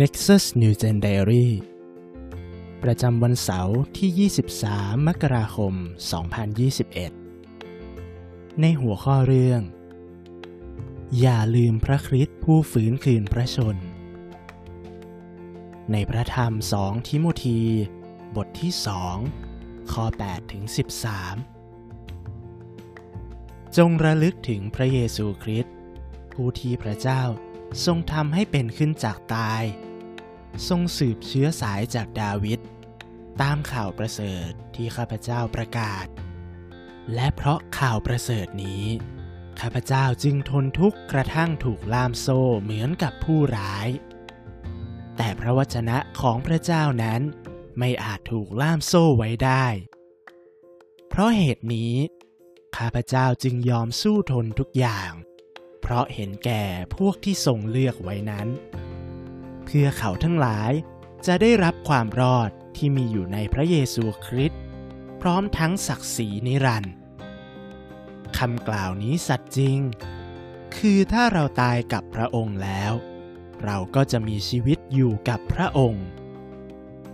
Nexus New Gen Diary ประจำวันเสาร์ที่ 23 มกราคม 2021 ในหัวข้อเรื่อง อย่าลืมพระคริสต์ผู้ฝืนคืนพระชน ในพระธรรมสองทิโมธี บทที่สองข้อ 8 ถึง 13 จงระลึกถึงพระเยซูคริสต์ผู้ที่พระเจ้า ทรงทำให้เป็นขึ้นจากตาย ทรงสืบเชื้อสายจากดาวิดตามข่าวประเสริฐที่ข้าพเจ้าประกาศ และเพราะข่าวประเสริฐนี้ ข้าพเจ้าจึงทนทุกข์กระทั่งถูกล่ามโซ่เหมือนกับผู้ร้าย แต่พระวจนะของพระเจ้านั้นไม่อาจถูกล่ามโซ่ไว้ได้ เพราะเหตุนี้ ข้าพเจ้าจึงยอมสู้ทนทุกอย่าง เพราะเห็นแก่พวกที่ทรงเลือกไว้นั้น เพื่อเขาทั้งหลายจะได้รับความรอดที่มีอยู่ในพระเยซูคริสต์พร้อมทั้งศักดิ์ศรีนิรันดร์คำกล่าวนี้สัตย์จริง คือถ้าเราตายกับพระองค์แล้ว เราก็จะมีชีวิตอยู่กับพระองค์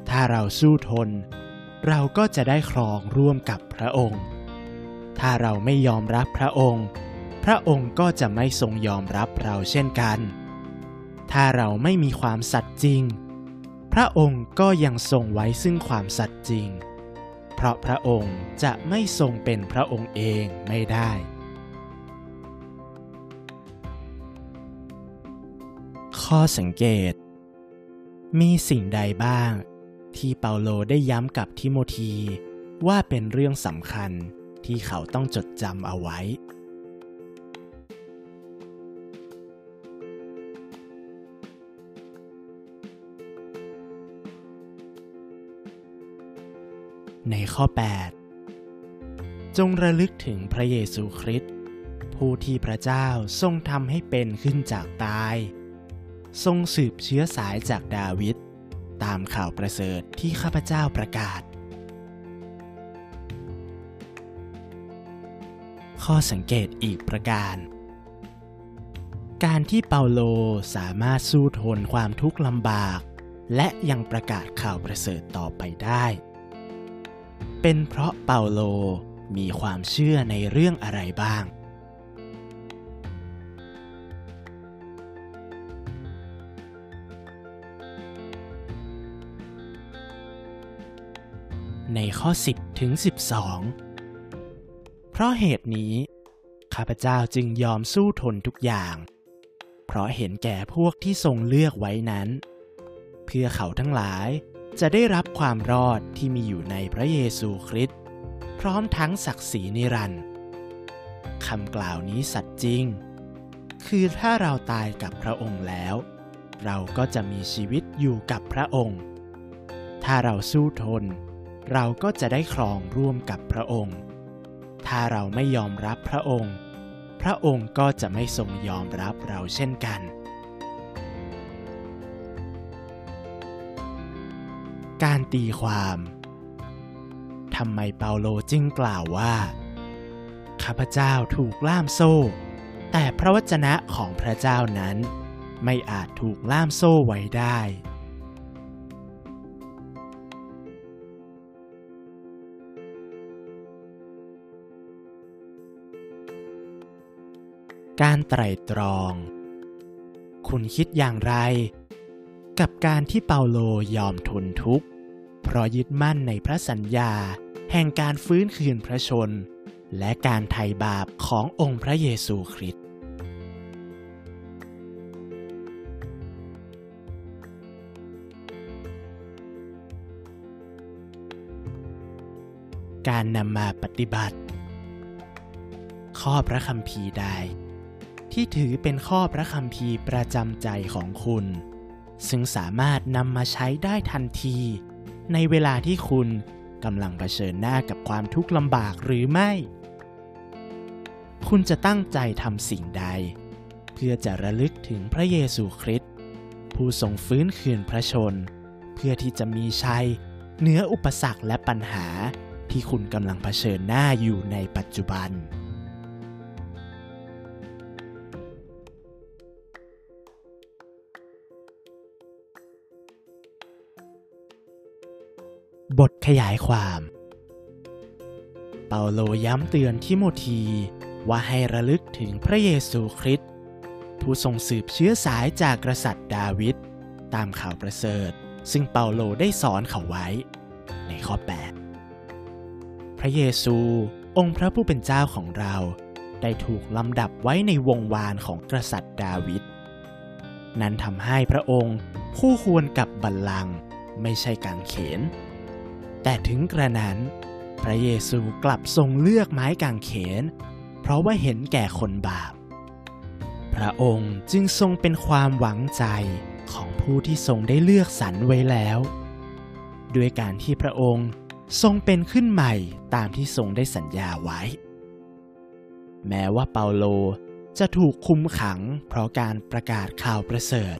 ถ้าเราสู้ทน เราก็จะได้ครองร่วมกับพระองค์ ถ้าเราไม่ยอมรับพระองค์ พระองค์ก็จะไม่ทรงยอมรับเราเช่นกัน ถ้าเราไม่มีความสัตย์จริง พระองค์ก็ยังทรงไว้ซึ่งความสัตย์จริง เพราะพระองค์จะไม่ทรงเป็นพระองค์เองไม่ได้ ข้อสังเกต มีสิ่งใดบ้าง ที่เปาโลได้ย้ำกับทิโมธีว่าเป็นเรื่องสำคัญที่เขาต้องจดจำเอาไว้ ในข้อ 8 จงระลึกถึงพระเยซูคริสต์ผู้ที่พระเจ้าทรงทำให้เป็นขึ้นจากตาย ทรงสืบเชื้อสายจากดาวิดตามข่าวประเสริฐที่ข้าพเจ้าประกาศ ข้อสังเกตอีกประการ การที่เปาโลสามารถสู้ทนความทุกข์ลำบาก และยังประกาศข่าวประเสริฐต่อไปได้ เป็นเพราะเปาโลมีความเชื่อในเรื่องอะไรบ้าง ในข้อ 10 ถึง 12 เพราะเหตุนี้ ข้าพเจ้าจึงยอมสู้ทนทุกอย่าง เพราะเห็นแก่พวกที่ทรงเลือกไว้นั้น เพื่อเขาทั้งหลาย จะได้รับความรอดที่มีอยู่ในพระเยซูคริสต์พร้อมทั้งศักดิ์ศรีนิรันดร์คำกล่าวนี้สัตย์จริง คือถ้าเราตายกับพระองค์แล้ว เราก็จะมีชีวิตอยู่กับพระองค์ ถ้าเราสู้ทน เราก็จะได้ครองร่วมกับพระองค์ ถ้าเราไม่ยอมรับพระองค์ พระองค์ก็จะไม่ทรงยอมรับเราเช่นกัน การตีความทำไมเปาโลจึงกล่าวว่า ข้าพเจ้าถูกล่ามโซ่ แต่พระวจนะของพระเจ้านั้น ไม่อาจถูกล่ามโซ่ไว้ได้ การไตร่ตรอง คุณคิดอย่างไร กับการที่เปาโลยอมทนทุกข์ เพราะยึดมั่นในพระสัญญา แห่งการฟื้นคืนพระชน และการไถ่บาปขององค์พระเยซูคริสต์การนำมาปฏิบัติ ข้อพระคัมภีร์ใดที่ถือเป็นข้อพระคัมภีร์ประจำใจของคุณ ซึ่งสามารถนำมาใช้ได้ทันที ในเวลาที่คุณกำลังเผชิญหน้ากับความทุกข์ลำบากหรือไม่ คุณจะตั้งใจทำสิ่งใด เพื่อจะระลึกถึงพระเยซูคริสต์ผู้ทรงฟื้นคืนพระชน เพื่อที่จะมีชัยเหนืออุปสรรคและปัญหาที่คุณกำลังเผชิญหน้าอยู่ในปัจจุบัน บทขยายความ เปาโลย้ำเตือนทิโมธีว่าให้ระลึกถึงพระเยซูคริสต์ผู้ทรงสืบเชื้อสายจากกษัตริย์ดาวิดตามข่าวประเสริฐ ซึ่งเปาโลได้สอนเขาไว้ ในข้อ 8 พระเยซูองค์พระผู้เป็นเจ้าของเรา ได้ถูกลำดับไว้ในวงวานของกษัตริย์ดาวิดนั้นทำให้พระองค์คู่ควรกับบัลลังก์ไม่ใช่กางเขน แต่ถึงกระนั้น พระเยซูกลับทรงเลือกไม้กางเขน เพราะว่าเห็นแก่คนบาป พระองค์จึงทรงเป็นความหวังใจของผู้ที่ทรงได้เลือกสรรไว้แล้ว ด้วยการที่พระองค์ทรงเป็นขึ้นใหม่ตามที่ทรงได้สัญญาไว้ แม้ว่าเปาโลจะถูกคุมขังเพราะการประกาศข่าวประเสริฐ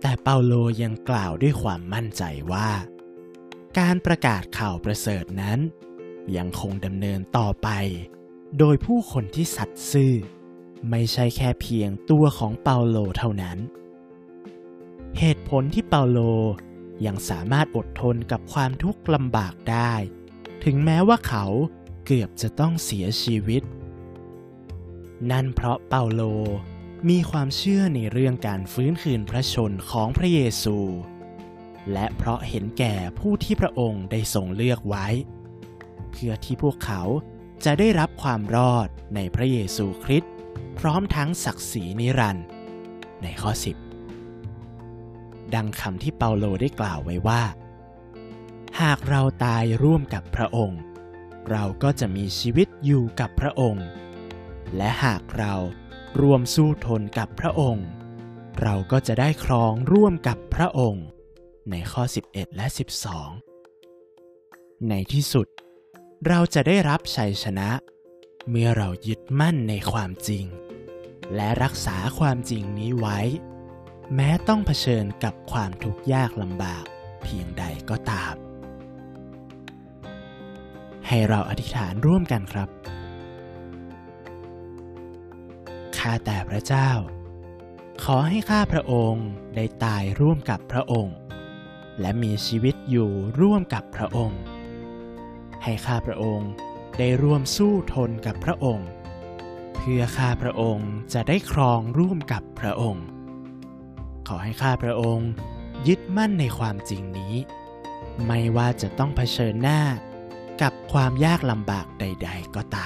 แต่เปาโลยังกล่าวด้วยความมั่นใจว่า การประกาศข่าวประเสริฐนั้น ยังคงดำเนินต่อไป โดยผู้คนที่สัตย์ซื่อ ไม่ใช่แค่เพียงตัวของเปาโลเท่านั้น เหตุผลที่เปาโลยังสามารถอดทนกับความทุกข์ลำบากได้ ถึงแม้ว่าเขาเกือบจะต้องเสียชีวิต นั่นเพราะเปาโลมีความเชื่อในเรื่องการฟื้นคืนพระชนของพระเยซู และเพราะเห็นแก่ผู้ที่พระองค์ได้ทรงเลือกไว้ เพื่อที่พวกเขาจะได้รับความรอดในพระเยซูคริสต์พร้อมทั้งศักดิ์ศรีนิรันดร์ในข้อ 10 ดังคำที่เปาโลได้กล่าวไว้ว่า หากเราตายร่วมกับพระองค์ เราก็จะมีชีวิตอยู่กับพระองค์ และหากเรารวมสู้ทนกับพระองค์ เราก็จะได้ครองร่วมกับพระองค์ ในข้อ 11 และ 12 ในที่สุด เราจะได้รับชัยชนะ เมื่อเรายึดมั่นในความจริง และรักษาความจริงนี้ไว้ แม้ต้องเผชิญกับความทุกข์ยากลำบากเพียงใดก็ตาม ให้เราอธิษฐานร่วมกันครับข้าแต่พระเจ้า ขอให้ข้าพระองค์ได้ตายร่วมกับพระองค์ และมีชีวิตอยู่ร่วมกับพระองค์ ให้ข้าพระองค์ได้ร่วมสู้ทนกับพระองค์ เพื่อข้าพระองค์จะได้ครองร่วมกับพระองค์ ขอให้ข้าพระองค์ยึดมั่นในความจริงนี้ ไม่ว่าจะต้องเผชิญหน้ากับความยากลำบากใด ๆ ก็ตาม